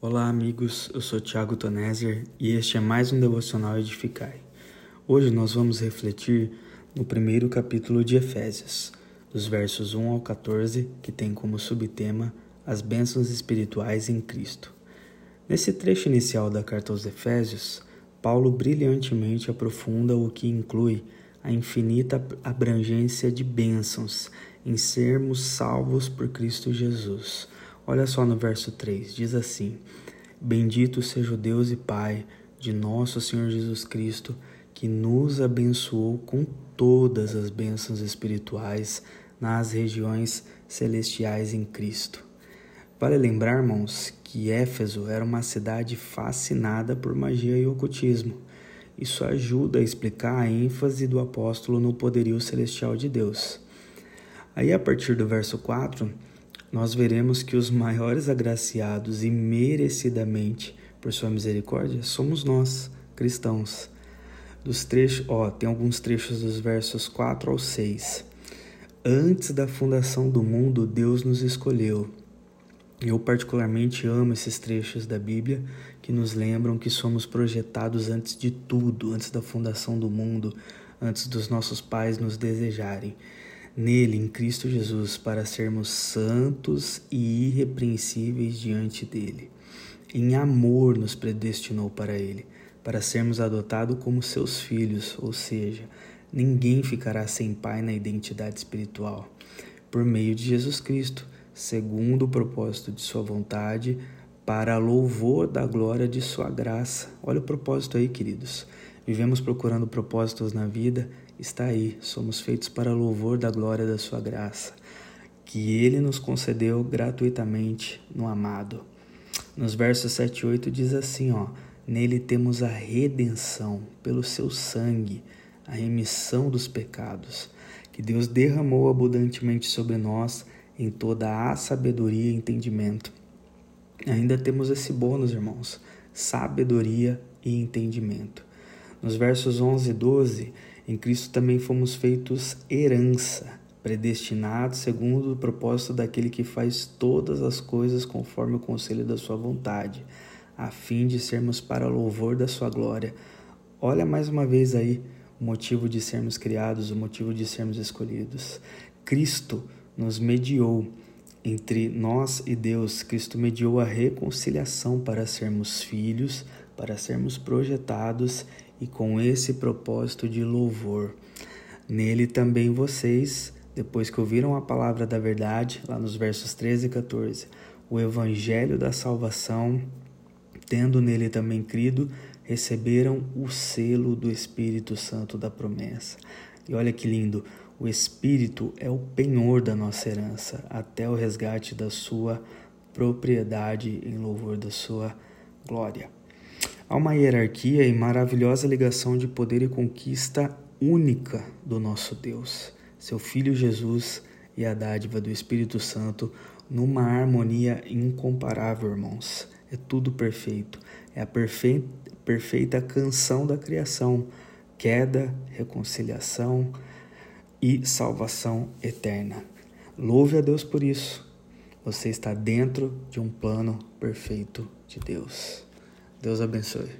Olá, amigos. Eu sou Tiago Toneser e este é mais um devocional Edificai. Hoje nós vamos refletir no primeiro capítulo de Efésios, dos versos 1 ao 14, que tem como subtema as bênçãos espirituais em Cristo. Nesse trecho inicial da carta aos Efésios, Paulo brilhantemente aprofunda o que inclui a infinita abrangência de bênçãos em sermos salvos por Cristo Jesus. Olha só no verso 3, diz assim: Bendito seja o Deus e Pai de nosso Senhor Jesus Cristo, que nos abençoou com todas as bênçãos espirituais nas regiões celestiais em Cristo. Vale lembrar, irmãos, que Éfeso era uma cidade fascinada por magia e ocultismo. Isso ajuda a explicar a ênfase do apóstolo no poderio celestial de Deus. Aí, a partir do verso 4, nós veremos que os maiores agraciados e merecidamente por sua misericórdia somos nós, cristãos. Dos trechos, ó, tem alguns trechos dos versos 4 ao 6. Antes da fundação do mundo, Deus nos escolheu. Eu particularmente amo esses trechos da Bíblia que nos lembram que somos projetados antes de tudo, antes da fundação do mundo, antes dos nossos pais nos desejarem nele, em Cristo Jesus, para sermos santos e irrepreensíveis diante dele. Em amor nos predestinou para ele, para sermos adotados como seus filhos, ou seja, ninguém ficará sem pai na identidade espiritual, por meio de Jesus Cristo, segundo o propósito de sua vontade, para louvor da glória de sua graça. Olha o propósito aí, queridos. Vivemos procurando propósitos na vida está aí, somos feitos para louvor da glória da Sua graça, que Ele nos concedeu gratuitamente no amado. Nos versos 7 e 8 diz assim: ó, Nele temos a redenção pelo seu sangue, a remissão dos pecados, que Deus derramou abundantemente sobre nós em toda a sabedoria e entendimento. Ainda temos esse bônus, irmãos: sabedoria e entendimento. Nos versos 11 e 12, em Cristo também fomos feitos herança, predestinados segundo o propósito daquele que faz todas as coisas conforme o conselho da sua vontade, a fim de sermos para louvor da sua glória. Olha mais uma vez aí o motivo de sermos criados, o motivo de sermos escolhidos. Cristo nos mediou entre nós e Deus. Cristo mediou a reconciliação para sermos filhos, para sermos projetados e com esse propósito de louvor. Nele também vocês, depois que ouviram a palavra da verdade, lá nos versos 13 e 14, o evangelho da salvação, tendo nele também crido, receberam o selo do Espírito Santo da promessa. E olha que lindo, o Espírito é o penhor da nossa herança, até o resgate da sua propriedade em louvor da sua glória. Há uma hierarquia e maravilhosa ligação de poder e conquista única do nosso Deus, seu Filho Jesus e a dádiva do Espírito Santo numa harmonia incomparável, irmãos. É tudo perfeito. É a perfeita, perfeita canção da criação, queda, reconciliação e salvação eterna. Louve a Deus por isso. Você está dentro de um plano perfeito de Deus. Deus abençoe.